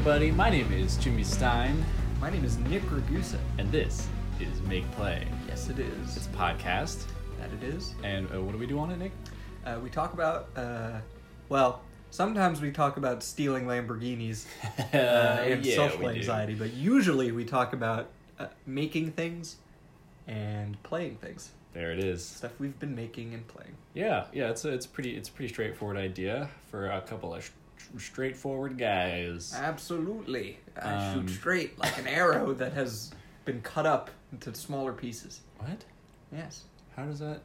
everybody. My name is Jimmy Stein, My name is Nick Ragusa. and this is Make Play. Yes, it is. It's a podcast, that it is. and uh, what do we do on it, Nick? Uh, we talk about, uh, well, sometimes we talk about stealing Lamborghinis uh, and yeah, social we do. anxiety, but usually we talk about uh, making things and playing things. There it is. Stuff we've been making and playing. Yeah, yeah. It's a, it's pretty it's a pretty straightforward idea for a couple of straightforward guys. Absolutely. I Um, shoot straight like an arrow that has been cut up into smaller pieces. What? Yes. How does that?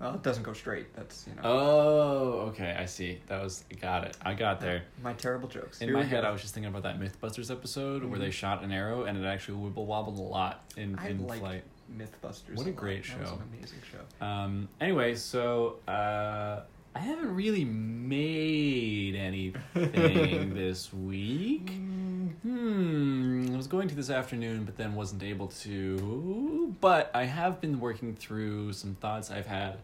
Well, it doesn't go straight. That's, you know, Oh, okay. I see. That was got it. I got there. my terrible jokes. In Here my head, go. I was just thinking about that MythBusters episode where Mhm. they shot an arrow and it actually wibble wobbled a lot in, I in flight. Mythbusters. What a great show. an amazing show. Um, anyway, so uh, I haven't really made anything this week. Hmm, I was going to this afternoon, but then wasn't able to. But I have been working through some thoughts I've had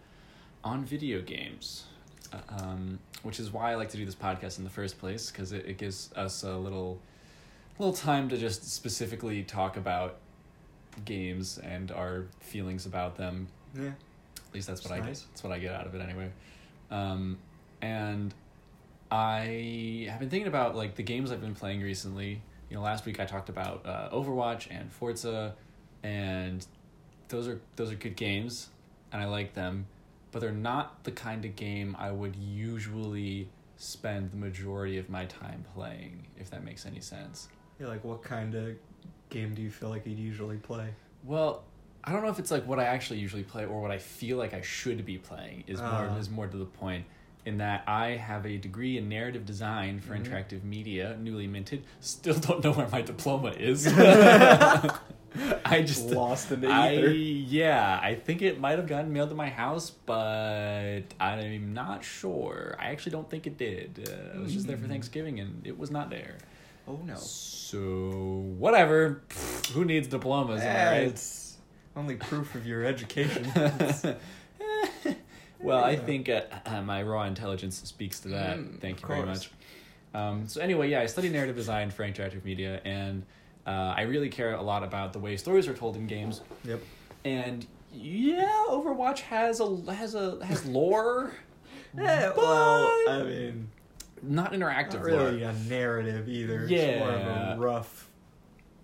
on video games, uh, um, which is why I like to do this podcast in the first place because it, it gives us a little, little time to just specifically talk about games and our feelings about them Yeah. at least that's what It's I nice. get. That's what I get out of it anyway. Um, and I have been thinking about like the games I've been playing recently. You know, last week I talked about uh, Overwatch and Forza, and those are those are good games, and I like them, but they're not the kind of game I would usually spend the majority of my time playing. If that makes any sense. Yeah, like what kind of game do you feel like you'd usually play? Well, I don't know if it's like what I actually usually play or what I feel like I should be playing is more Ah. is more to the point. In that I have a degree in narrative design for Mhm. interactive media, newly minted. Still don't know where my diploma is. I just Lost in the I yeah, I think it might have gotten mailed to my house, but I'm not sure. I actually don't think it did. Uh, it was just there for Mm. Thanksgiving, and it was not there. Oh no. So whatever. Pfft, who needs diplomas? Yeah, right? Only proof of your education. well, I think uh, uh, my raw intelligence speaks to that. Mm, Thank you very much. Um, so anyway, yeah, I study narrative design for interactive media, and uh, I really care a lot about the way stories are told in games. yep. And yeah, Overwatch has a has a has lore, Yeah, but well, I mean, not interactive not really lore. a narrative either. It's more of Yeah. a rough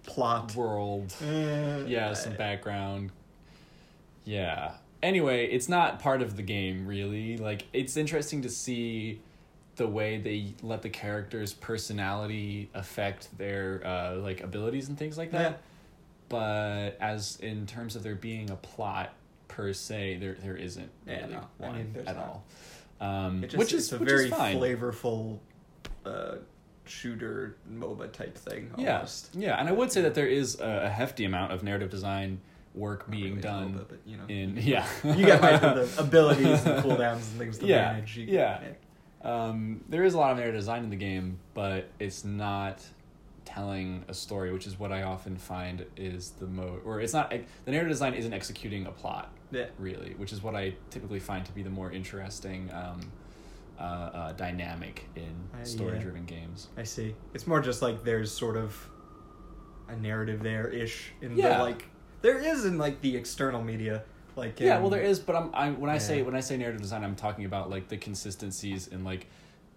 plot. World. Eh, yeah some background yeah anyway it's not part of the game really like it's interesting to see the way they let the character's personality affect their uh like abilities and things like that Yeah. but as in terms of there being a plot per se there there isn't Yeah, really no. I one mean, at not. all um just, which it's is a which very is flavorful uh, shooter MOBA type thing. yeah Almost. yeah and i would say that there is a, a hefty amount of narrative design work Not being really done MOBA, but, you know, in yeah you get my the abilities and cooldowns and things to Yeah, manage. You- yeah. Um, there is a lot of narrative design in the game, but it's not telling a story, which is what I often find is the mo or it's not the narrative design isn't executing a plot Yeah. really, which is what I typically find to be the more interesting um, uh, uh, dynamic in story-driven games. I see. It's more just like there's sort of a narrative there ish in Yeah. the like there is in like the external media. Like Yeah, well, there is, but I'm I when I say when I say narrative design, I'm talking about like the consistencies in like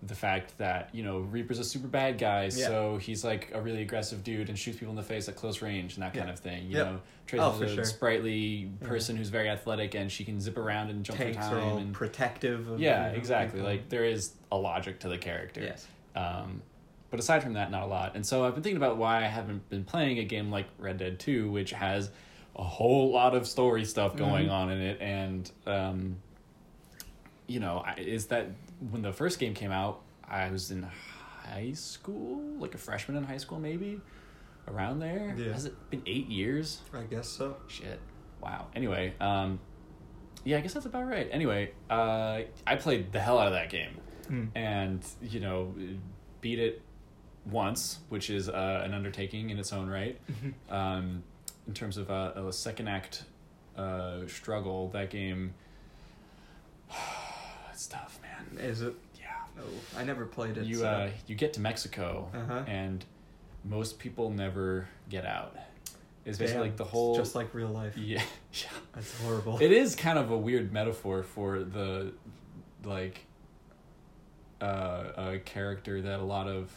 the fact that you know Reaper's a super bad guy, Yeah. so he's like a really aggressive dude and shoots people in the face at close range and that kind of thing. You Yep. know, Trace Oh, is a sure. sprightly person who's very athletic and she can zip around and jump tanks through are time. all and, protective. Of, yeah, exactly. people. Like there is a logic to the character. yes, Um, but aside from that, not a lot. And so I've been thinking about why I haven't been playing a game like Red Dead 2, which has a whole lot of story stuff going Mhm. on in it. And, um, you know, is that when the first game came out, I was in high school, like a freshman in high school, maybe around there. Yeah. Has it been eight years? I guess so. Shit. Wow. Anyway, um, yeah, I guess that's about right. Anyway, uh, I played the hell out of that game Hmm. and you know beat it once, which is uh, an undertaking in its own right. Um, in terms of uh, a second act uh, struggle, that game it's tough, man. Is it? Yeah, No, I never played it. you so- uh, you get to Mexico Uh-huh. and most people never get out. It's basically Damn, like the it's whole just like real life. yeah, yeah. That's horrible. It is kind of a weird metaphor for the like uh, a character that a lot of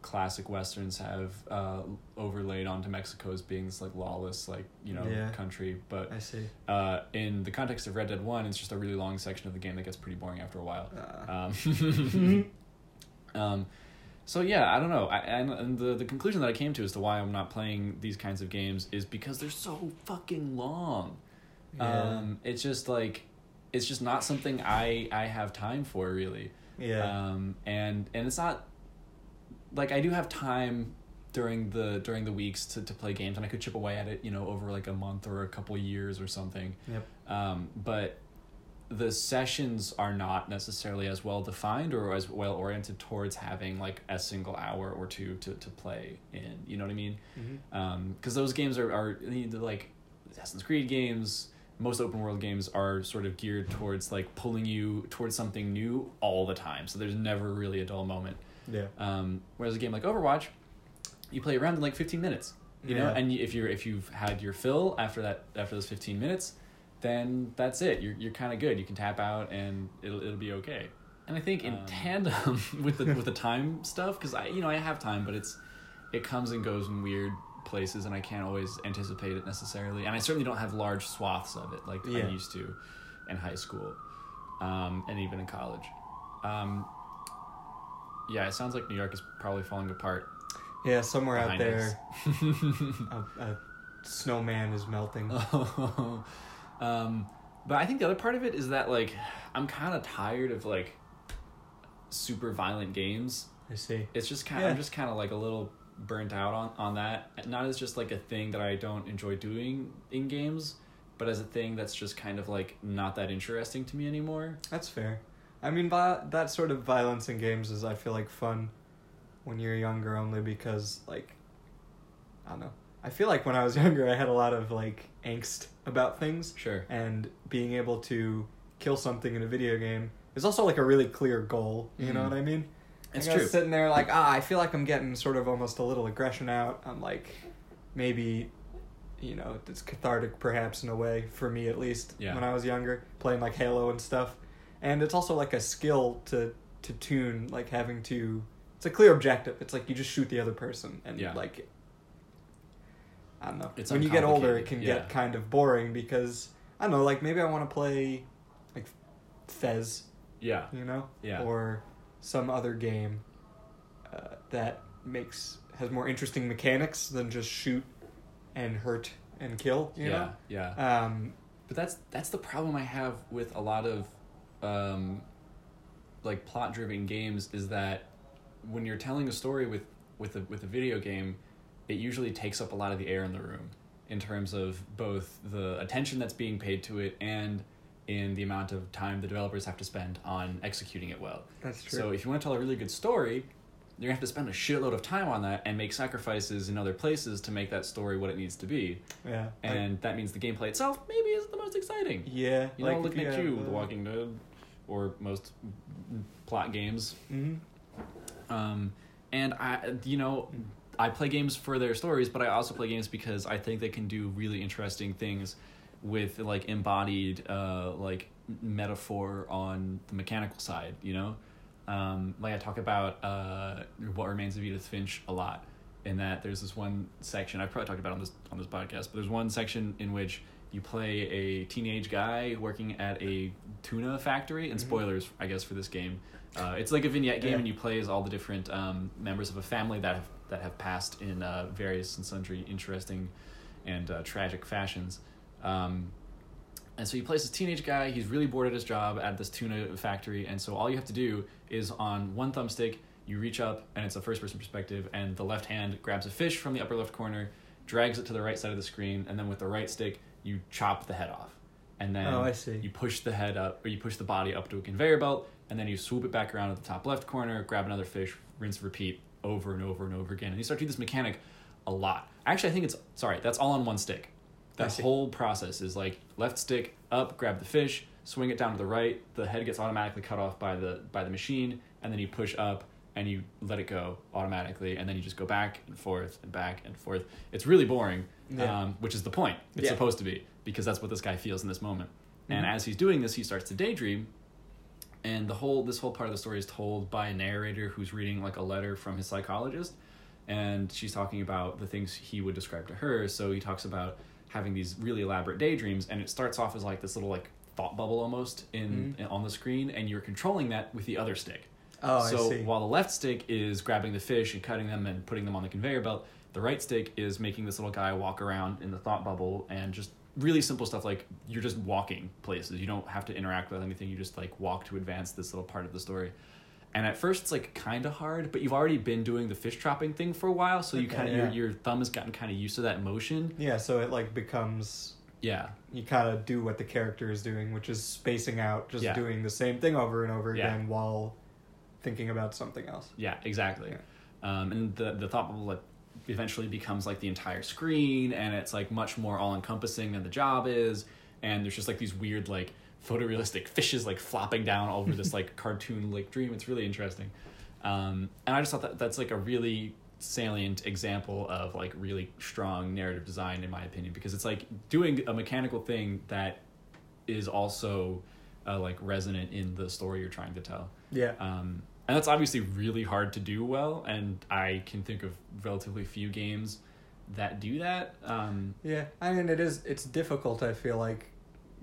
classic westerns have uh, overlaid onto Mexico as being this like lawless like you know Yeah. country, but I see. uh, in the context of Red Dead One, it's just a really long section of the game that gets pretty boring after a while. Uh, Um, um, so yeah, I don't know. I, and, and the the conclusion that I came to as to why I'm not playing these kinds of games is because they're so fucking long. yeah. Um, it's just like, it's just not something I I have time for really. yeah. Um, and and it's not like I do have time during the during the weeks to, to play games and I could chip away at it, you know, over like a month or a couple years or something. Yep. Um, but the sessions are not necessarily as well defined or as well oriented towards having like a single hour or two to, to play in. You know what I mean? Because those games are, are like Assassin's Creed games. Most open world games are sort of geared towards like pulling you towards something new all the time. So there's never really a dull moment. Yeah. Um, whereas a game like Overwatch, you play around in like 15 minutes. You know, and if you're if you've had your fill after that after those 15 minutes, then that's it. You're you're kind of good. You can tap out and it'll it'll be okay. And I think in Um. tandem with the with the time stuff, because I you know I have time, but it's it comes and goes in weird places, and I can't always anticipate it necessarily. And I certainly don't have large swaths of it like Yeah. I used to in high school, um, and even in college. Um, yeah, it sounds like New York is probably falling apart. Yeah. Somewhere out there, a, a snowman is melting. um, but I think the other part of it is that like I'm kind of tired of like super violent games. I see. It's just kind Yeah. I'm just kind of like a little burnt out on on that. Not as just like a thing that I don't enjoy doing in games, but as a thing that's just kind of like not that interesting to me anymore. That's fair. I mean, vi- that sort of violence in games is, I feel like, fun when you're younger only because, like, I don't know. I feel like when I was younger, I had a lot of, like, angst about things, Sure. and being able to kill something in a video game is also, like, a really clear goal. You know Mhm. what I mean? It's like, I true. was sitting there, like, ah, I feel like I'm getting sort of almost a little aggression out. I'm like, maybe, you know, it's cathartic perhaps in a way, for me at least, Yeah. when I was younger, playing like Halo and stuff. And it's also like a skill to to tune, like having to. It's a clear objective. It's like you just shoot the other person, and Yeah. like. I don't know. It's when you get older, it can yeah. get kind of boring because I don't know. Like maybe I want to play, like, Fez Yeah. you know, Yeah. or some other game uh, that makes has more interesting mechanics than just shoot and hurt and kill. You yeah. Yeah. um, But that's that's the problem I have with a lot of um, like plot driven games is that when you're telling a story with with a with a video game, it usually takes up a lot of the air in the room in terms of both the attention that's being paid to it and in the amount of time the developers have to spend on executing it well. that's true. So if you want to tell a really good story, you're gonna have to spend a shitload of time on that and make sacrifices in other places to make that story what it needs to be. yeah, like- And that means the gameplay itself maybe isn't the most exciting. yeah, You know, like looking at you, have, The uh, Walking Dead, or most plot games. mhm. Um, and I, you know, I play games for their stories, but I also play games because I think they can do really interesting things with like embodied uh, like metaphor on the mechanical side. You know, um, like I talk about uh, what remains of Edith Finch a lot. In that there's this one section I've probably talked about on this on this podcast, but there's one section in which you play a teenage guy working at a tuna factory. And Mhm. spoilers, I guess, for this game. Uh, it's like a vignette game, Yeah. and you play as all the different um, members of a family that have that have passed in uh, various and sundry interesting and uh, tragic fashions. Um, and so you play as this teenage guy. He's really bored at his job at this tuna factory, and so all you have to do is on one thumbstick, you reach up, and it's a first-person perspective, and the left hand grabs a fish from the upper left corner, drags it to the right side of the screen, and then with the right stick, you chop the head off, and then Oh, I see. you push the head up, or you push the body up to a conveyor belt, and then you swoop it back around at the top left corner, grab another fish, rinse, repeat over and over and over again, and you start to do this mechanic a lot. Actually, I think it's sorry, that's all on one stick. That whole process is like left stick up, grab the fish, swing it down to the right. The head gets automatically cut off by the by the machine, and then you push up, and you let it go automatically, and then you just go back and forth and back and forth. It's really boring, Yeah. um, which is the point. It's Yeah. supposed to be because that's what this guy feels in this moment. And Mhm. as he's doing this, he starts to daydream, and the whole this whole part of the story is told by a narrator who's reading like a letter from his psychologist, and she's talking about the things he would describe to her. So he talks about having these really elaborate daydreams, and it starts off as like this little like thought bubble almost in, Mhm. on the screen, and you're controlling that with the other stick. Oh, so I see. while the left stick is grabbing the fish and cutting them and putting them on the conveyor belt, the right stick is making this little guy walk around in the thought bubble and just really simple stuff like you're just walking places. You don't have to interact with anything. You just like walk to advance this little part of the story. And at first it's like kind of hard, but you've already been doing the fish trapping thing for a while, so you Okay, kind of yeah. your, your thumb has gotten kind of used to that motion. yeah, so it like becomes Yeah. you kind of do what the character is doing, which is spacing out, just Yeah. doing the same thing over and over Yeah. again while thinking about something else. Yeah, exactly. Yeah. Um, and the the thought bubble like eventually becomes like the entire screen, and it's like much more all encompassing than the job is. And there's just like these weird like photorealistic fishes like flopping down over this like cartoon like dream. It's really interesting. Um, and I just thought that that's like a really salient example of like really strong narrative design in my opinion because it's like doing a mechanical thing that is also uh, like resonant in the story you're trying to tell Yeah. um, and that's obviously really hard to do well and i can think of relatively few games that do that um, Yeah, I mean it is. It's difficult. I feel like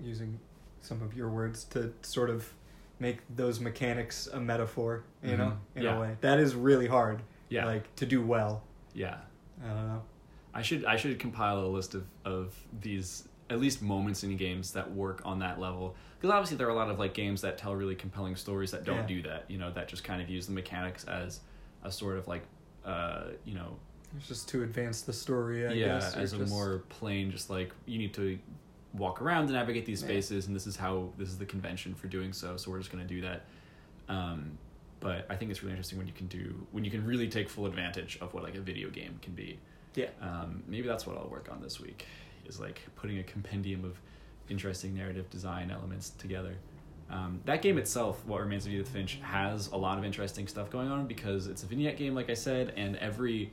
using some of your words to sort of make those mechanics a metaphor. You know, Mhm. in Yeah. a way that is really hard. Yeah Like to do well. yeah I don't know. i should i should compile a list of, of these at least moments in games that work on that level because obviously there are a lot of like games that tell really compelling stories that don't Yeah. do that you know that just kind of use the mechanics as a sort of like uh, you know It's just to advance the story. I yeah guess, as a more plain just like you need to walk around and navigate these Yeah. spaces and this is how this is the convention for doing so so we're just going to do that um, but i think it's really interesting when you can do when you can really take full advantage of what like a video game can be Yeah. um, maybe that's what i'll work on this week is like putting a compendium of interesting narrative design elements together um, that game itself, What Remains of Edith Finch, has a lot of interesting stuff going on because it's a vignette game, like I said, and every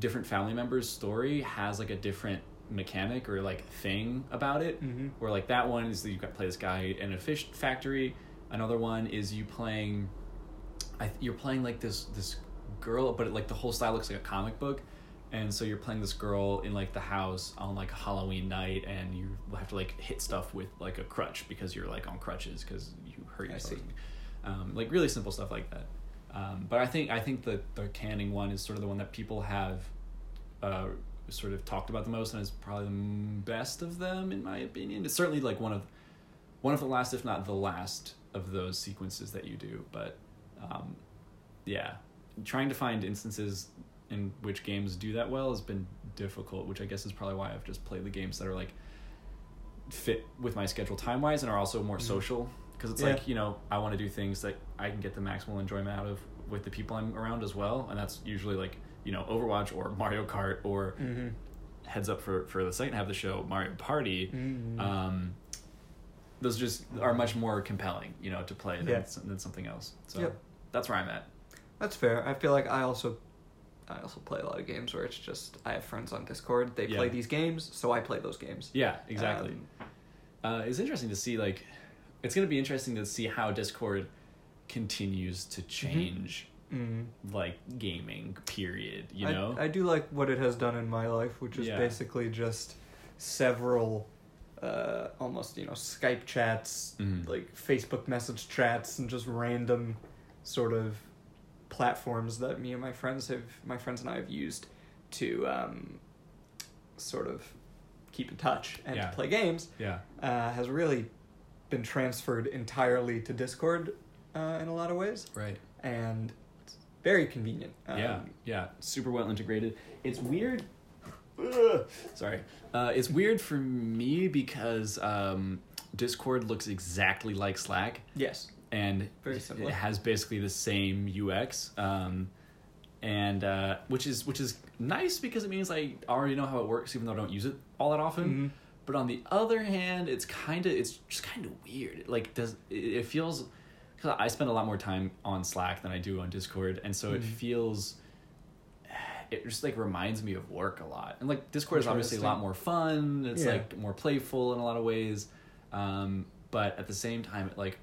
different family member's story has like a different mechanic or like thing about it. Mhm. Where like that one is that you got to play this guy in a fish factory. Another one is you playing, I you're playing like this this girl, but it, like the whole style looks like a comic book. And so you're playing this girl in like the house on like a Halloween night, and you have to like hit stuff with like a crutch because you're like on crutches because you hurt yourself. Um, like really simple stuff like that. Um, but I think I think the the canning one is sort of the one that people have uh, sort of talked about the most, and is probably the best of them in my opinion. It's certainly like one of one of the last, if not the last, of those sequences that you do. But um, yeah, trying to find instances in which games do that well has been difficult, which I guess is probably why I've just played the games that are like fit with my schedule time wise and are also more Mhm. social because it's Yeah. like you know I want to do things that I can get the maximal enjoyment out of with the people I'm around as well, and that's usually like you know Overwatch or Mario Kart or Mhm. heads up for for the second half of the show Mario Party. Mhm. Um, those just are much more compelling, you know, to play than, Yeah. than something else. So Yep. That's where I'm at. That's fair. I feel like I also I also play a lot of games where it's just I have friends on Discord. They play these games, so I play those games. Yeah, exactly. Um, uh, it's interesting to see like it's going to be interesting to see how Discord continues to change mm. like gaming period, you I, know? I do like what it has done in my life, which is Yeah. basically just several uh, almost you know Skype chats, Mhm. like Facebook message chats, and just random sort of platforms that me and my friends have my friends and I have used to um, sort of keep in touch and Yeah. to play games yeah. uh, has really been transferred entirely to Discord uh, in a lot of ways, Right. and it's very convenient. Um, yeah. Yeah. Super well integrated. It's weird. Ugh. Sorry. Uh, it's weird for me because um, Discord looks exactly like Slack. Yes. And it has basically the same UX, um, and uh, which is which is nice because it means I already know how it works, even though I don't use it all that often. Mhm. But on the other hand, it's kind of it's just kind of weird. It, like does it, it feels because I spend a lot more time on Slack than I do on Discord, and so it Mhm. feels. It just like reminds me of work a lot, and like Discord is obviously a lot more fun. It's Yeah. like more playful in a lot of ways, um, but at the same time, it like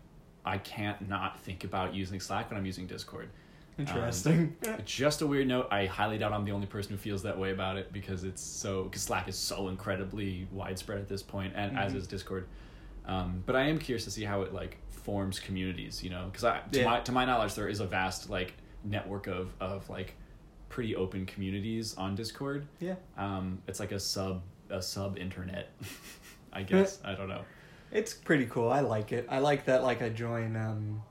I can't not think about using Slack when I'm using Discord. Interesting. Just a weird note. I highly doubt I'm the only person who feels that way about it because it's so because Slack is so incredibly widespread at this point, and as Mhm. is Discord. Um, but I am curious to see how it like forms communities. You know, because I to Yeah. my to my knowledge there is a vast like network of of like pretty open communities on Discord. yeah. Um, it's like a sub a sub internet, I guess. I don't know. It's pretty cool. I like it. I like that. Like I join, um,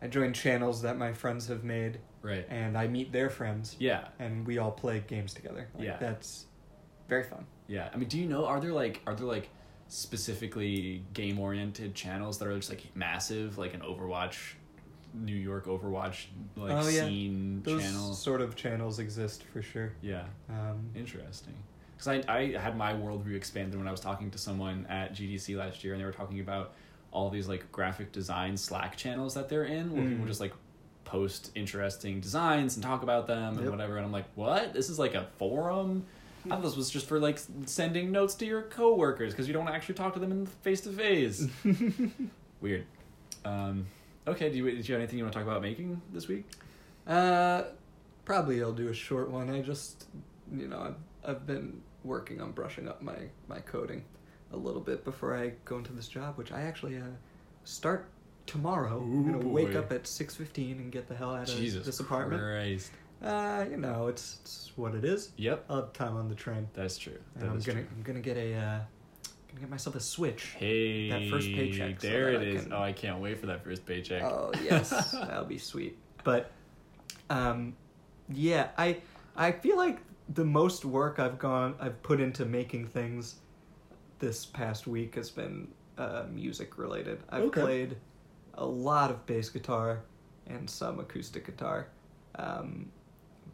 I join channels that my friends have made, Right. and I meet their friends, Yeah. and we all play games together. Like, Yeah. that's very fun. Yeah, I mean, do you know? Are there like are there like specifically game oriented channels that are just like massive, like an Overwatch, New York Overwatch like Oh, yeah. scene Those channel? sort of channels exist for sure. Yeah, Um, interesting. Because I I had my worldview expanded when I was talking to someone at GDC last year, and they were talking about all these like graphic design Slack channels that they're in, where people Mm. just like post interesting designs and talk about them and Yep. whatever. And I'm like, what? This is like a forum. I thought this was just for like sending notes to your coworkers because you don't actually talk to them in face to face. Weird. Um, okay, do you, do you have anything you want to talk about making this week? Uh, probably I'll do a short one. I just, you know, I've, I've been working on brushing up my, my coding a little bit before I go into this job, which I actually uh, start tomorrow. I'm gonna wake up at six fifteen and get the hell out of Jesus this apartment. Christ. Uh, you know, it's, it's what it is. Yep, I'll time on the train, that's true. and That I'm gonna true. I'm gonna get a uh, gonna get myself a switch. Hey, that first paycheck There that it I is. can- Oh, I can't wait for that first paycheck. Oh yes, that'll be sweet. But, um, yeah, I I feel like the most work I've gone I've put into making things this past week has been uh, music related. I've Okay. played a lot of bass guitar and some acoustic guitar um,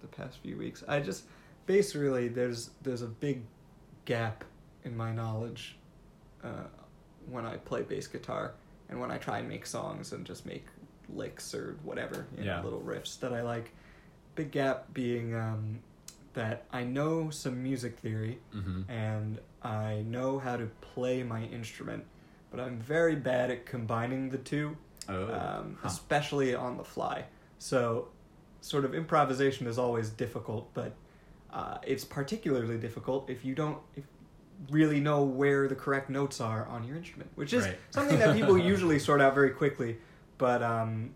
the past few weeks. I just bass really there's there's a big gap in my knowledge uh, when I play bass guitar and when I try and make songs and just make licks or whatever, you Yeah. know, little riffs that I like. Big gap being um, that I know some music theory Mm-hmm. and I know how to play my instrument, but I'm very bad at combining the two, Oh, um, huh. especially on the fly. So, sort of improvisation is always difficult, but uh, it's particularly difficult if you don't if really know where the correct notes are on your instrument, which is Right. something that people usually sort out very quickly. But um,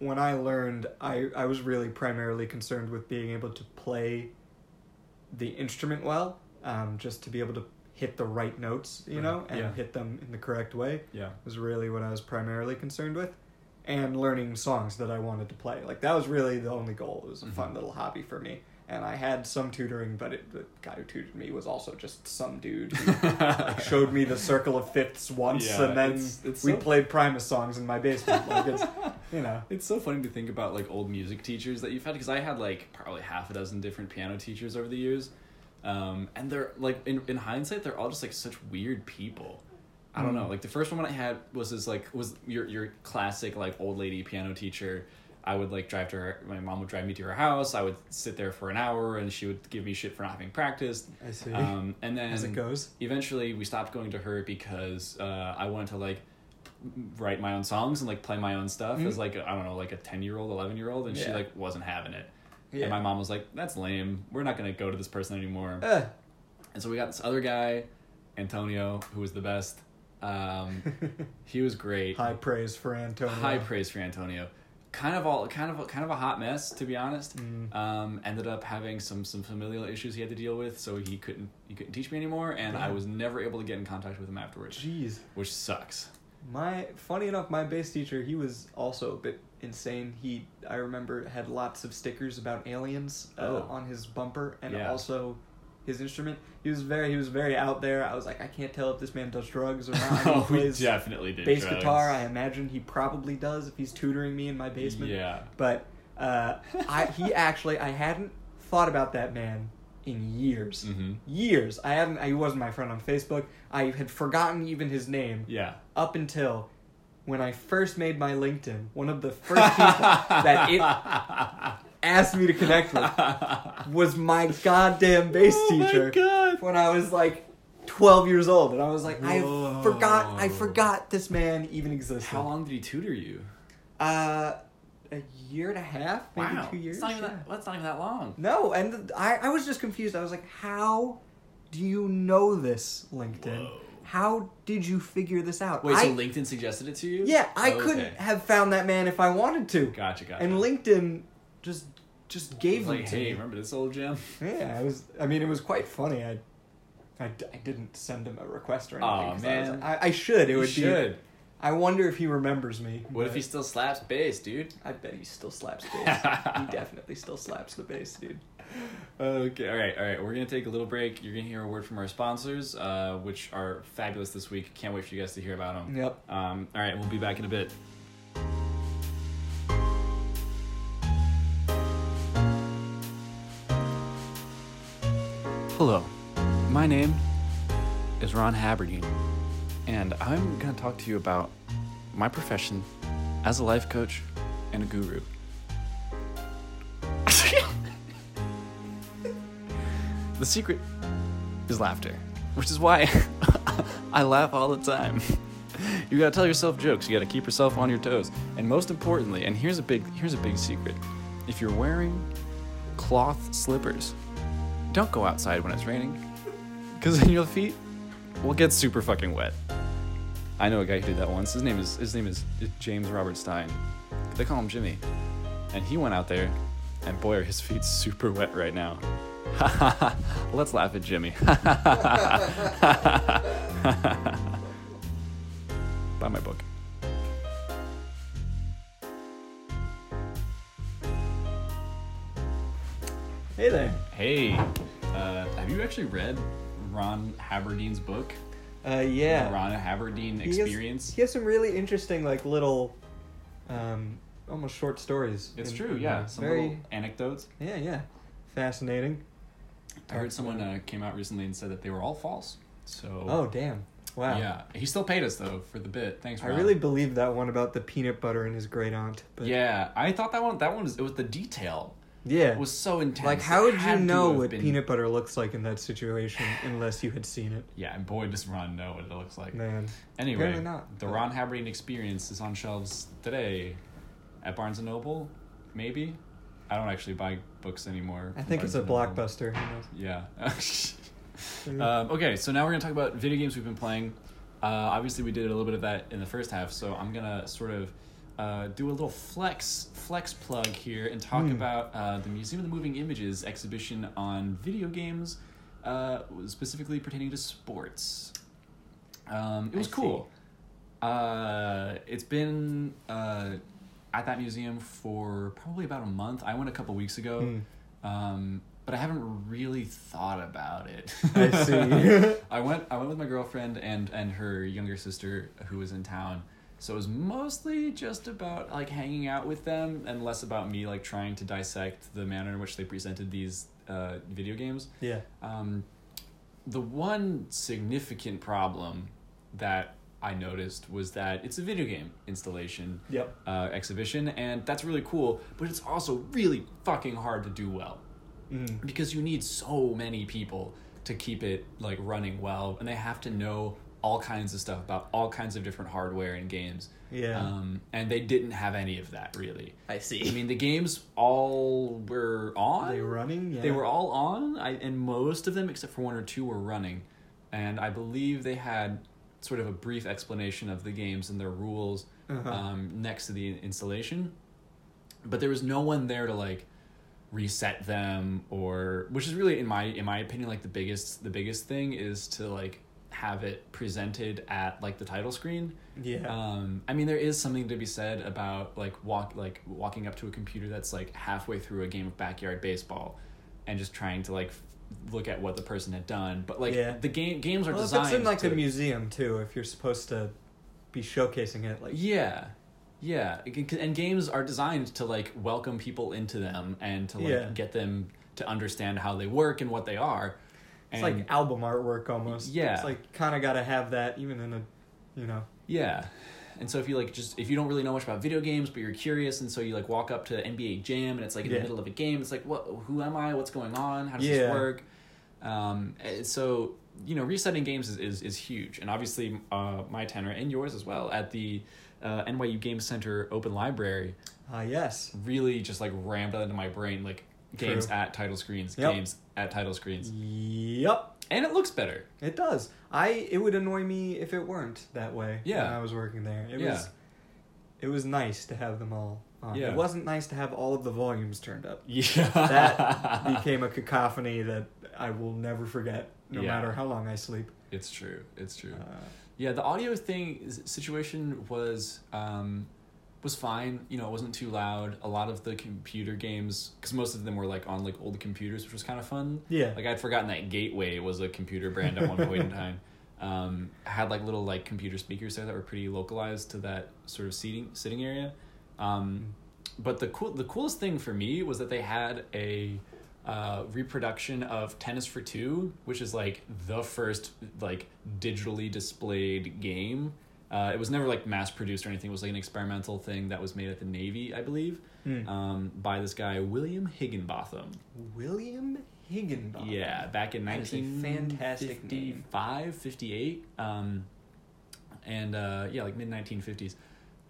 when I learned, I, I was really primarily concerned with being able to play the instrument well, um, just to be able to hit the right notes, you know, and Yeah. hit them in the correct way yeah. was really what I was primarily concerned with. And learning songs that I wanted to play. Like, that was really the only goal. It was a fun Mhm. little hobby for me. And I had some tutoring, but it, the guy who tutored me was also just some dude who like, showed me the circle of fifths once, Yeah, and then it's- it's we so- played Primus songs in my basement. Like, it's, you know. It's so funny to think about like old music teachers that you've had because I had like probably half a dozen different piano teachers over the years, um, and they're like in in hindsight they're all just like such weird people. I don't Mm. know. Like the first one I had was this like was your your classic like old lady piano teacher. I would like drive to her. My mom would drive me to her house. I would sit there for an hour, and she would give me shit for not having practiced. I see. Um, and then As it goes. eventually we stopped going to her because uh, I wanted to like write my own songs and like play my own stuff Mhm. as like I don't know like a ten year old eleven year old and she like wasn't having it Yeah. and my mom was like that's lame we're not gonna go to this person anymore Uh, and so we got this other guy Antonio who was the best um, he was great High praise for Antonio. high praise for Antonio kind of all kind of kind of a hot mess to be honest Mm. um, ended up having some some familial issues he had to deal with so he couldn't he couldn't teach me anymore and I was never able to get in contact with him afterwards Jeez. which sucks My funny enough, my bass teacher, he was also a bit insane. He I remember had lots of stickers about aliens uh, Oh. on his bumper and Yeah. also his instrument. He was very he was very out there. I was like, I can't tell if this man does drugs or not. He oh, we plays definitely did bass drugs. guitar. I imagine he probably does if he's tutoring me in my basement. Yeah. But uh, I he actually I hadn't thought about that man in years. Mm-hmm. Years. I hadn't. He wasn't my friend on Facebook. I had forgotten even his name Yeah. up until when I first made my LinkedIn, one of the first people that it asked me to connect with was my goddamn bass Oh teacher God. when I was like 12 years old. And I was like, Whoa. I forgot, I forgot this man even existed. How long did he tutor you? Uh, a year and a half, maybe wow, two years. It's not even yeah. that. That's not even that long. No, and I, I was just confused. I was like, how do you know this, LinkedIn? Whoa. How did you figure this out? Wait, I, so LinkedIn suggested it to you? yeah, I Okay. couldn't have found that man if I wanted to. Gotcha, gotcha. And LinkedIn just just gave them like, to hey, me. remember this old gem? Yeah, I was. I mean, it was quite funny. I, I, I didn't send him a request or anything. Aw, 'cause I, was man. I, I should. It would should. be. I wonder if he remembers me. What if but he still slaps bass, dude? I bet he still slaps bass. he definitely still slaps the bass, dude. Okay, all right, all right. We're gonna take a little break. You're gonna hear a word from our sponsors, uh, which are fabulous this week. Can't wait for you guys to hear about them. Yep. Um, all right, we'll be back in a bit. Hello, my name is Ron Haberdine, and I'm going to talk to you about my profession as a life coach and a guru. the secret is laughter, which is why I laugh all the time. You gotta tell yourself jokes. You gotta keep yourself on your toes. And most importantly, and here's a big here's a big secret: if you're wearing cloth slippers, don't go outside when it's raining, because then your feet will get super fucking wet. I know a guy who did that once. His name is his name is James Robert Stein. They call him Jimmy, and he went out there, and boy, are his feet super wet right now. Let's laugh at Jimmy. Buy my book. Hey there. Hey, have you actually read Ron Haberdine's book? Uh, yeah. The Ron Haberdine He has- Experience? He has some really interesting, like little, um, almost short stories. It's in- true, yeah. Some very. little anecdotes. Yeah, yeah. Fascinating. I heard someone uh, came out recently and said that they were all false. So, Oh damn! Wow. yeah. He still paid us, though, for the bit. Thanks, I really believed that one about the peanut butter and his great aunt. But Yeah, I thought that one, that one was, it was the detail. Yeah. It was so intense. like, how would you know what been- peanut butter looks like in that situation unless you had seen it? Yeah, and boy, does Ron know what it looks like. Man. Anyway, not. the Ron Haberdine Experience is on shelves today at Barnes and Noble. Maybe I don't actually buy books anymore. I think it's a Barnes and Noble. blockbuster. who knows? Yeah. um, okay, so now we're gonna talk about video games we've been playing. Uh, obviously, we did a little bit of that in the first half, so I'm gonna sort of uh, do a little flex flex plug here and talk Hmm. about uh, the Museum of the Moving Image's exhibition on video games, uh, specifically pertaining to sports. Um, it was see. cool. Uh, it's been uh, at that museum for probably about a month. I went a couple weeks ago, Hmm. um, but I haven't really thought about it. I see. I went. I went with my girlfriend and and her younger sister who was in town. So it was mostly just about like hanging out with them and less about me like trying to dissect the manner in which they presented these uh, video games. yeah. Um, the one significant problem that I noticed was that it's a video game installation Yep. uh, exhibition, and that's really cool. But it's also really fucking hard to do well Mm. because you need so many people to keep it like running well, and they have to know all kinds of stuff about all kinds of different hardware and games. Yeah. Um, and they didn't have any of that really. I see. I mean, the games all were on. They running? Yeah. They were all on, I, and most of them, except for one or two, were running. And I believe they had sort of a brief explanation of the games and their rules Uh-huh. um, next to the installation. But there was no one there to like reset them or which is really in my in my opinion like the biggest the biggest thing is to like have it presented at like the title screen Yeah. um, I mean, there is something to be said about like walk like walking up to a computer that's like halfway through a game of backyard baseball, and just trying to like f- look at what the person had done. But like Yeah. the game games are well, if designed it's in like to, the museum too, if you're supposed to be showcasing it, like Yeah, yeah, and games are designed to like welcome people into them and to like Yeah. get them to understand how they work and what they are. It's And- like album artwork almost. Yeah. It's like kind of got to have that even in a, you know. Yeah. and so if you like just if you don't really know much about video games but you're curious and so you like walk up to NBA Jam and it's like in Yeah. the middle of a game it's like what who am I what's going on how does Yeah. this work um, so you know resetting games is, is, is huge and obviously uh, my tenor and yours as well at the uh, NYU Game Center Open Library Ah, yes. really just like rammed that into my brain like games True. at title screens Yep. games at title screens Yep. and it looks better It does. I it would annoy me if it weren't that way. Yeah. When I was working there. It Yeah. was it was nice to have them all on. Yeah. It wasn't nice to have all of the volumes turned up. yeah That became a cacophony that I will never forget, no Yeah. matter how long I sleep. it's true it's true Uh, Yeah, the audio thing situation was um, was fine. You know, it wasn't too loud. A lot of the computer games, because most of them were like on like old computers, which was kind of fun. yeah. Like I'd forgotten that Gateway was a computer brand at one point in time. Um, had like little like computer speakers there that were pretty localized to that sort of seating sitting area. Um, but the cool the coolest thing for me was that they had a uh, reproduction of Tennis for Two, which is like the first like digitally displayed game. Uh, it was never like mass produced or anything. It was like an experimental thing that was made at the Navy, I believe, Hmm. um, by this guy William Higginbotham. William Higginbotham. Yeah, back in a fantastic name. 1955, 58. Um, and uh, yeah, like mid 1950s.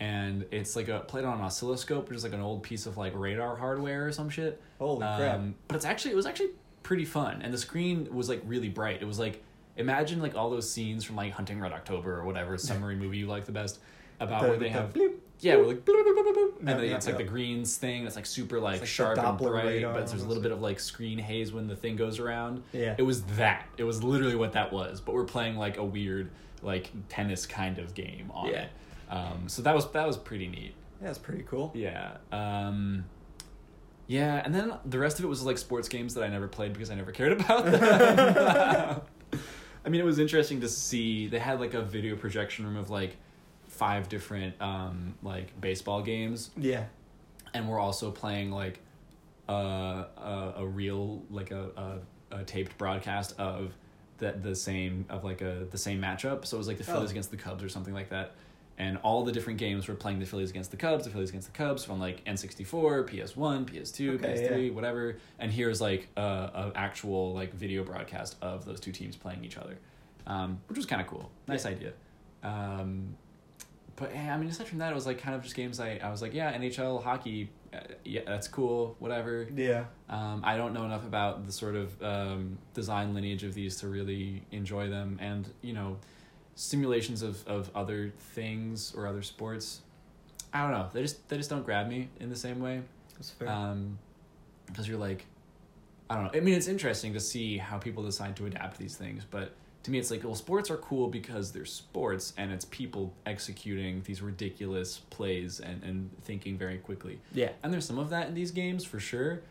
And it's like a played on an oscilloscope, which is like an old piece of like radar hardware or some shit. Holy crap. Um, but it's actually it was actually pretty fun, and the screen was like really bright. It was like imagine like all those scenes from like Hunting Red October or whatever summary movie you like the best about The- where they the have bloop, yeah, we're like, bloop, bloop, bloop, bloop, and Yeah, then yeah, it's like yeah. the greens thing. It's like super like, like sharp and bright, but there's a little bit of like screen haze when the thing goes around. Yeah. It was that. It was literally what that was. But we're playing like a weird like tennis kind of game on Yeah. it. Um, so that was that was pretty neat. Yeah, that's pretty cool. Yeah. Um, yeah, and then the rest of it was like sports games that I never played because I never cared about them. I mean, it was interesting to see. They had like a video projection room of like five different um, like baseball games, Yeah. and we're also playing like uh, a a real like a, a, a taped broadcast of the the same of like a the same matchup. So it was like the Phillies Oh. against the Cubs or something like that. And all the different games were playing the Phillies against the Cubs, the Phillies against the Cubs from like N64, PS1, PS2, Okay, PS3, whatever. And here's like a, a actual like video broadcast of those two teams playing each other, um, which was kind of cool. Nice Yeah. idea. Um, but yeah, I mean, aside from that, it was like kind of just games I, I was like, yeah, NHL hockey, uh, yeah, that's cool, whatever. Yeah. Um, I don't know enough about the sort of um, design lineage of these to really enjoy them, and you know, simulations of, of other things or other sports. I don't know. They just they just don't grab me in the same way. That's fair. Um, because you're like, I don't know. I mean, it's interesting to see how people decide to adapt these things, but to me, it's like, well, sports are cool because they're sports and it's people executing these ridiculous plays and, and thinking very quickly. yeah. And there's some of that in these games for sure,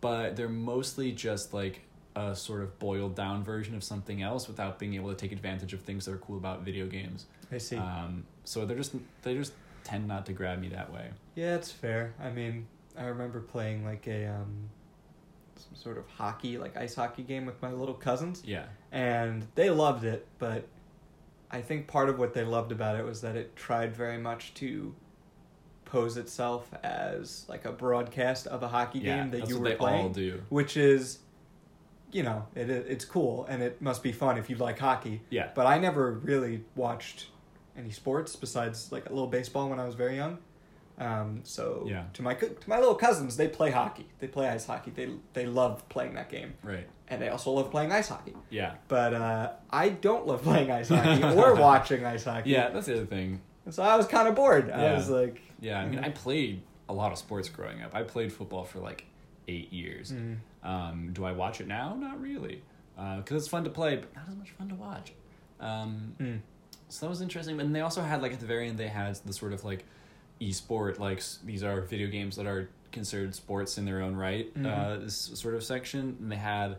but they're mostly just like a sort of boiled down version of something else without being able to take advantage of things that are cool about video games. I see. Um, so they're just they just tend not to grab me that way. Yeah, it's fair. I mean, I remember playing like a um some sort of hockey, like ice hockey game with my little cousins, Yeah. and they loved it, but I think part of what they loved about it was that it tried very much to pose itself as like a broadcast of a hockey Yeah, game that you were playing, all do. which is you know, it it's cool and it must be fun if you like hockey. Yeah. But I never really watched any sports besides like a little baseball when I was very young. Um, so Yeah. to my co- to my little cousins, they play hockey. They play ice hockey. They they love playing that game, Right. and they also love playing ice hockey. Yeah. But uh, I don't love playing ice hockey or watching ice hockey. Yeah, that's the other thing. So I was kind of bored. I was like, Yeah, I mean. I played a lot of sports growing up. I played football for like eight years. mm, Um, do I watch it now? Not really, because it's fun to play, but not as much fun to watch. Um, mm. so that was interesting. And they also had like at the very end, they had the sort of like e-sport, like these are video games that are considered sports in their own right. Mhm. Uh, this sort of section, and they had.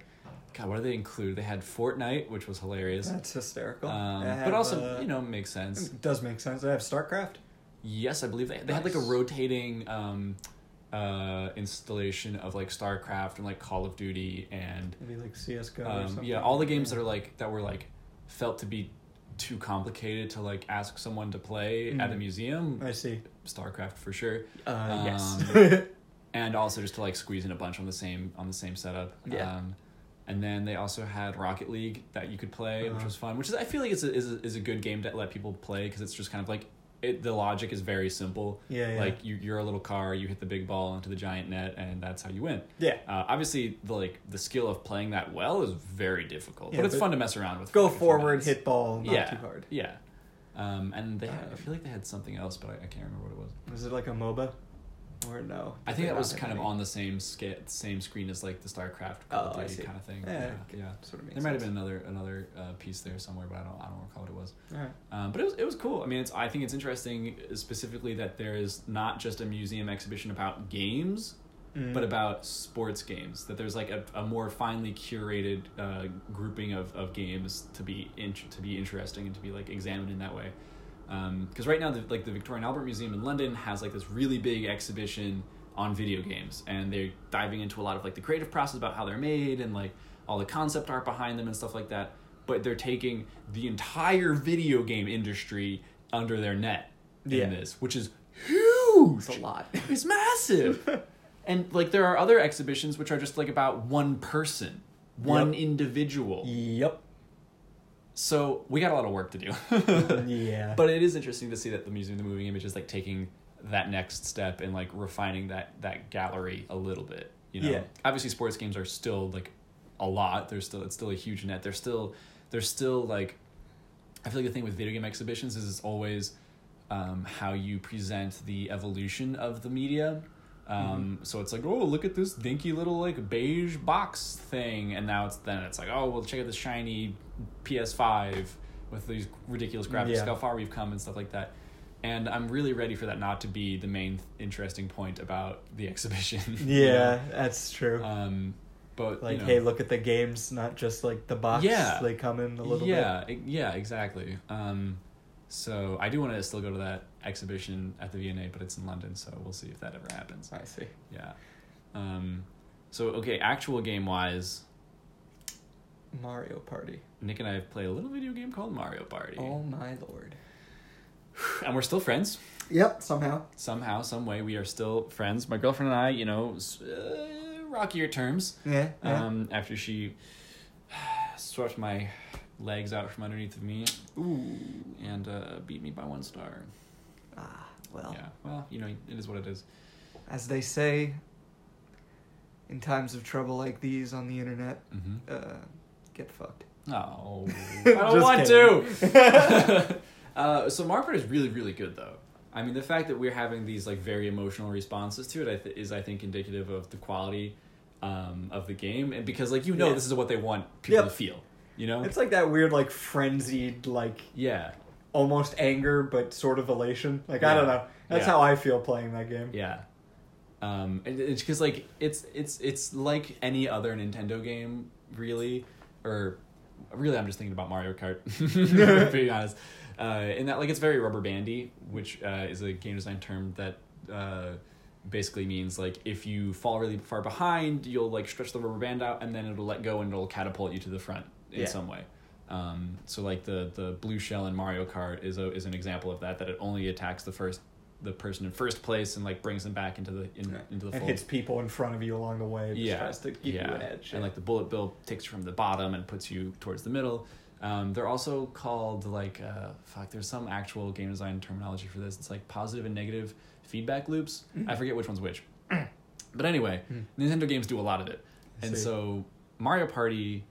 God, what do they include? They had Fortnite, which was hilarious. that's hysterical. Um, They but also, uh, you know, makes sense. it does make sense. They have StarCraft. Yes, I believe they, they had like a rotating um, uh, installation of like StarCraft and like Call of Duty and Maybe like CS:GO or um, something. yeah, all the games that are like that were like felt to be too complicated to like ask someone to play at a Mhm. museum. I see. StarCraft for sure. Uh, yes. Um, and also just to like squeeze in a bunch on the same on the same setup. Yeah. Um, and then they also had Rocket League that you could play, which Uh-huh. was fun. Which is I feel like it's a, is a, is a good game to let people play because it's just kind of like it. The logic is very simple. yeah, yeah. Like you, you're a little car, you hit the big ball into the giant net, and that's how you win. yeah. Uh, obviously, the like the skill of playing that well is very difficult, Yeah, but it's but fun to mess around with. Go forward, hit ball, not yeah, too hard. Yeah, um, and they had, I feel like they had something else, but I, I can't remember what it was. Was it like a MOBA? Or no? I think that was kind of any? on the same scale, same screen as like the StarCraft Call Oh, I Duty kind of thing. Yeah, Yeah, yeah. Sort of There might have been another another uh, piece there somewhere, but I don't I don't recall what it was. Alright. Um, but it was it was cool. I mean, it's I think it's interesting uh, specifically that there is not just a museum exhibition about games, Mm. but about sports games. That there's like a, a more finely curated uh, grouping of, of games to be in, to be interesting and to be like examined in that way. Um, because right now, the, like the Victoria and Albert Museum in London has like this really big exhibition on video games, and they're diving into a lot of like the creative process about how they're made and like all the concept art behind them and stuff like that. But they're taking the entire video game industry under their net in Yeah. this, which is huge. It's a lot. It's massive. and like there are other exhibitions which are just like about one person, one Yep. individual. Yep. So we got a lot of work to do. yeah. But it is interesting to see that the Museum of the Moving Image is like taking that next step and like refining that that gallery a little bit. You know, Yeah. obviously sports games are still like a lot. There's still it's still a huge net. They're still there's still like I feel like the thing with video game exhibitions is it's always um, how you present the evolution of the media. Um, So it's like, oh, look at this dinky little like beige box thing, and now it's then it's like, oh, well, check out this shiny PS5 with these ridiculous graphics. Yeah. How far we've come and stuff like that. And I'm really ready for that not to be the main interesting point about the exhibition. you yeah, that's true. Um, but like, you know, hey, look at the games, not just like the box Yeah. they come in a little yeah, e- yeah, exactly. Um, so I do want to still go to that exhibition at the V&A, but it's in London, so we'll see if that ever happens. I see. Yeah. Um, so okay, actual game wise, Mario Party. Nick and I have played a little video game called Mario Party, Oh my lord. and we're still friends. Yep, somehow. Somehow, some way, we are still friends. My girlfriend and I, you know, uh, rockier terms. Yeah. yeah. Um, after she swept my legs out from underneath of me Ooh. and uh, beat me by one star. Ah, well. Yeah. Well, you know, it is what it is. As they say, in times of trouble like these on the internet, Mm-hmm. uh, get fucked. Oh, I don't want to. uh, so Mario Party is really, really good, though. I mean, the fact that we're having these like very emotional responses to it I th- is, I think, indicative of the quality um, of the game, and because like you know, Yeah. this is what they want people Yep. to feel. You know? It's like that weird, like frenzied, like yeah, almost anger, but sort of elation. Like I don't know. That's Yeah. how I feel playing that game. yeah. Um, it's because like it's it's it's like any other Nintendo game, really, or really, I'm just thinking about Mario Kart. to be honest, uh, in that like it's very rubber bandy, which uh, is a game design term that uh, basically means like if you fall really far behind, you'll like stretch the rubber band out, and then it'll let go and it'll catapult you to the front in Yeah. some way. Um, so like the the blue shell in Mario Kart is a is an example of that. That it only attacks the first the person in first place and like brings them back into the in, into the and fold. hits people in front of you along the way. Just Yeah, tries to give yeah. you an edge. And like the bullet bill takes you from the bottom and puts you towards the middle. Um, they're also called like uh, fuck. There's some actual game design terminology for this. It's like positive and negative feedback loops. Mm. I forget which one's which. but anyway, Mm. Nintendo games do a lot of it, and so Mario Party.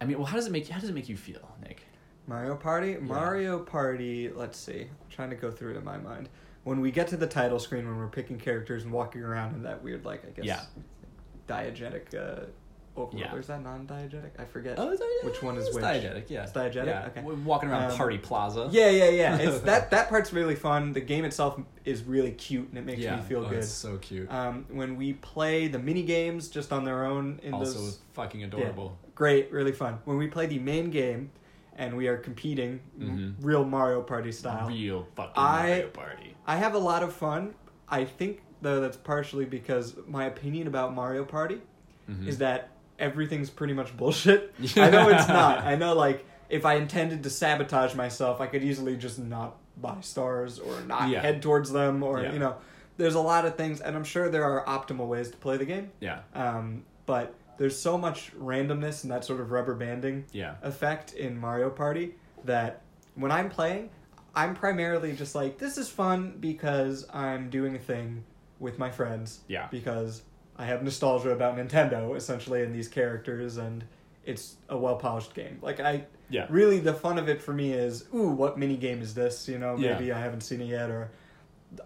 I mean, well, how does it make how does it make you feel, Nick? Mario Party? Mario Party, let's see. I'm trying to go through it in my mind. When we get to the title screen, when we're picking characters and walking around in that weird, like, I guess, Yeah. diegetic uh, overlap. Yeah. Or is that non diegetic? I forget. is that, Which one is it's which? Diegetic, yeah. It's diegetic? Yeah. Okay. We're walking around Um, Party Plaza. Yeah, yeah, yeah. It's that that part's really fun. The game itself is really cute and it makes yeah. me feel Oh, good. It's so cute. Um, when we play the mini games just on their own in also those fucking adorable. great, really fun. When we play the main game and we are competing Mhm. real Mario Party style. Real fucking I- Mario Party. I have a lot of fun. I think though that's partially because my opinion about Mario Party Mhm. is that everything's pretty much bullshit. I know it's not. I know like if I intended to sabotage myself, I could easily just not buy stars or not Yeah. head towards them, or Yeah. you know, there's a lot of things, and I'm sure there are optimal ways to play the game. Yeah. Um, but there's so much randomness and that sort of rubber banding Yeah. effect in Mario Party that when I'm playing, I'm primarily just like, this is fun because I'm doing a thing with my friends. Yeah. Because I have nostalgia about Nintendo, essentially, and these characters, and it's a well polished game. Like, I. Yeah. Really, the fun of it for me is, ooh, what mini game is this? You know, Yeah. maybe I haven't seen it yet, or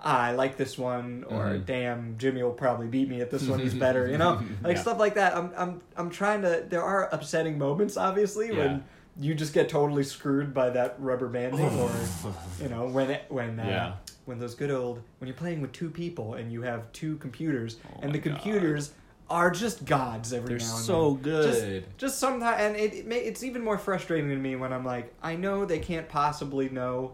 ah, I like this one, or Mhm. damn, Jimmy will probably beat me at this one. He's better, you know, like Yeah. stuff like that. I'm, I'm, I'm trying to. There are upsetting moments, obviously, Yeah. when you just get totally screwed by that rubber banding, or you know, when it, when uh, Yeah. When those good old when you're playing with two people and you have two computers, Oh and the computers are just gods every They're now and then. so then. good. Just, just sometimes, and it, it may, it's even more frustrating to me when I'm like, I know they can't possibly know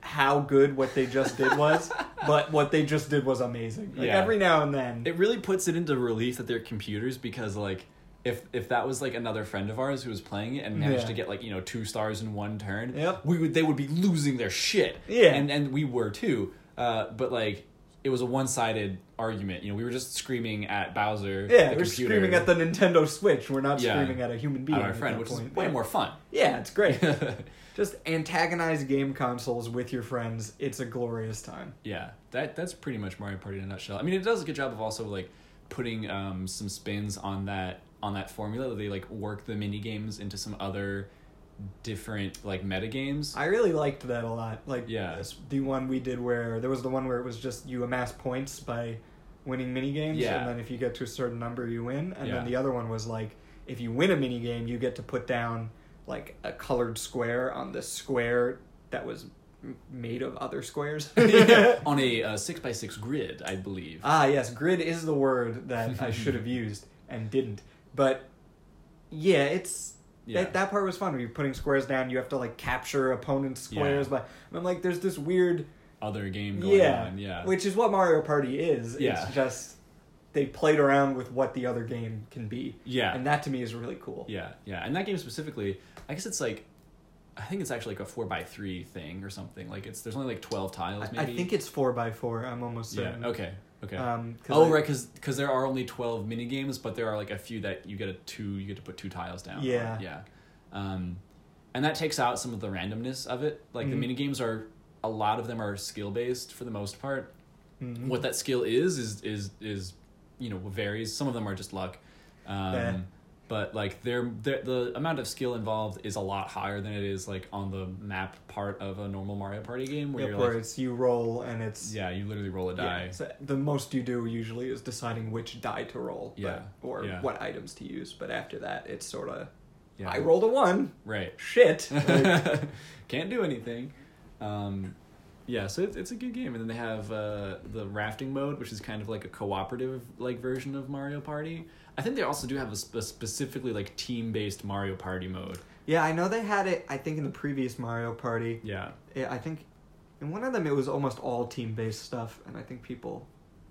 how good what they just did was, but what they just did was amazing. Like Yeah. every now and then, It really puts it into relief that they're computers because like if if that was like another friend of ours who was playing it and managed Yeah. to get like you know two stars in one turn, Yep. we would they would be losing their shit. Yeah. and and we were too. Uh, but like it was a one sided argument. You know, we were just screaming at Bowser. yeah, the we're computer, screaming at the Nintendo Switch. We're not Yeah. screaming at a human being at our friend, which point. is way Yeah. more fun. Yeah, it's great. just antagonize game consoles with your friends. It's a glorious time. Yeah, that that's pretty much Mario Party in a nutshell. I mean, it does a good job of also like putting um, some spins on that on that formula. that They like work the mini games into some other different like meta games. I really liked that a lot. Like Yeah. this- the one we did where there was the one where it was just you amass points by winning mini games, Yeah. and then if you get to a certain number, you win. And Yeah. then the other one was like if you win a mini game, you get to put down like a colored square on the square that was made of other squares. on a uh, six by six grid, I believe. Ah, yes, grid is the word that I should have used and didn't. But yeah, it's Yeah. that, that part was fun. You're putting squares down, you have to like capture opponents' squares. Yeah. But I'm like, there's this weird, Other game going yeah, on, yeah, which is what Mario Party is. Yeah. It's just they played around with what the other game can be, yeah, and that to me is really cool. yeah, yeah. And that game specifically, I guess it's like, I think it's actually like a four by three thing or something. Like it's there's only like twelve tiles. I, I think it's four by four. I'm almost yeah. certain. Okay. Okay. Um, 'cause Oh I- right, because there are only twelve mini games, but there are like a few that you get a two. You get to put two tiles down. on. Yeah. yeah, um, and that takes out some of the randomness of it. Like the Mhm. mini games are, a lot of them are skill based for the most part. Mhm. What that skill is is is is, you know, varies. Some of them are just luck, um, Yeah. But like they're the amount of skill involved is a lot higher than it is like on the map part of a normal Mario Party game where Yep, you're where like, it's you roll and it's yeah, you literally roll a die. Yeah, so the most you do usually is deciding which die to roll, but- Yeah, or yeah. what items to use. But after that, it's sort of Yeah. I rolled a one. Right. Shit. Like, Can't do anything. Um, yeah, so it's, it's a good game, and then they have uh, the rafting mode, which is kind of like a cooperative like version of Mario Party. I think they also do have a, sp- a specifically like team based Mario Party mode. yeah, I know they had it. I think in the previous Mario Party, Yeah, yeah, I think in one of them it was almost all team based stuff, and I think people.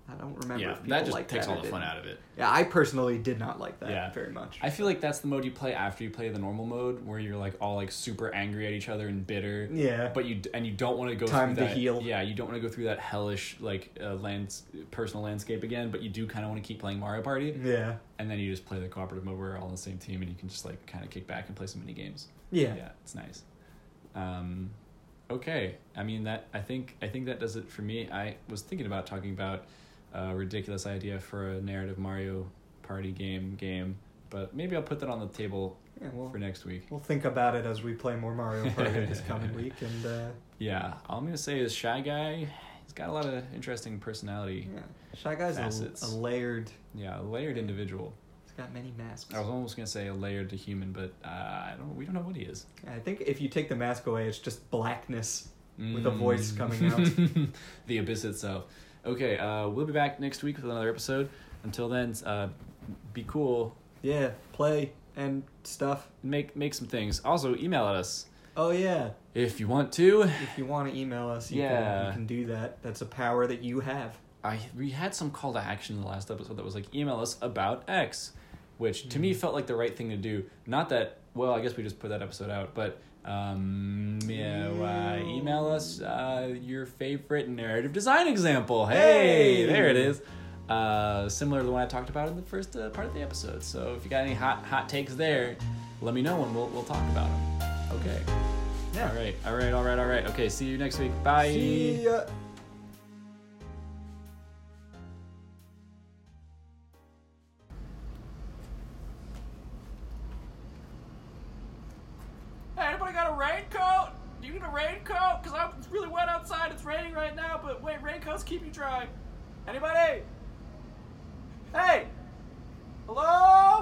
I don't remember. yeah, if people that just liked takes that all the fun out of it. Yeah, I personally did not like that Yeah. very much. I feel like that's the mode you play after you play the normal mode, where you're like all like super angry at each other and bitter. yeah, But you and you don't want to go Time through to that, heal. Yeah, you don't want to go through that hellish like uh, lands personal landscape again. But you do kind of want to keep playing Mario Party. yeah, and then you just play the cooperative mode where we're all on the same team and you can just like kind of kick back and play some mini games yeah. yeah it's nice um okay i mean that i think i think that does it for me i was thinking about talking about a ridiculous idea for a narrative mario party game game but maybe i'll put that on the table Yeah, well, for next week we'll think about it as we play more Mario Party this coming week, and uh, yeah all i'm gonna say is shy guy he's got a lot of interesting personality yeah, Shy Guy's a, Facets. a layered. yeah a layered individual He's got many masks. i was almost gonna say a layered to human but uh, i don't we don't know what he is I think if you take the mask away, it's just blackness. With a voice Mm. coming out. the abyss itself. Okay, uh, we'll be back next week with another episode. Until then, uh, be cool. Yeah, play and stuff. Make make some things. Also, email us Oh yeah, if you want to. if you want to email us, you, can, Yeah. you can do that. That's a power that you have. I we had some call to action in the last episode that was like email us about X, which to me Mhm. felt like the right thing to do. Not that well, I guess we just put that episode out, but um, yeah, uh, email us uh, your favorite narrative design example. Hey, Hey! there it is. Uh, similar to the one I talked about in the first uh, part of the episode. So if you got any hot hot takes there, let me know and we'll we'll talk about them. Okay. Yeah. All right. All right. All right. All right. Okay. See you next week. Bye. Keep you dry. Anybody? Hey! Hello?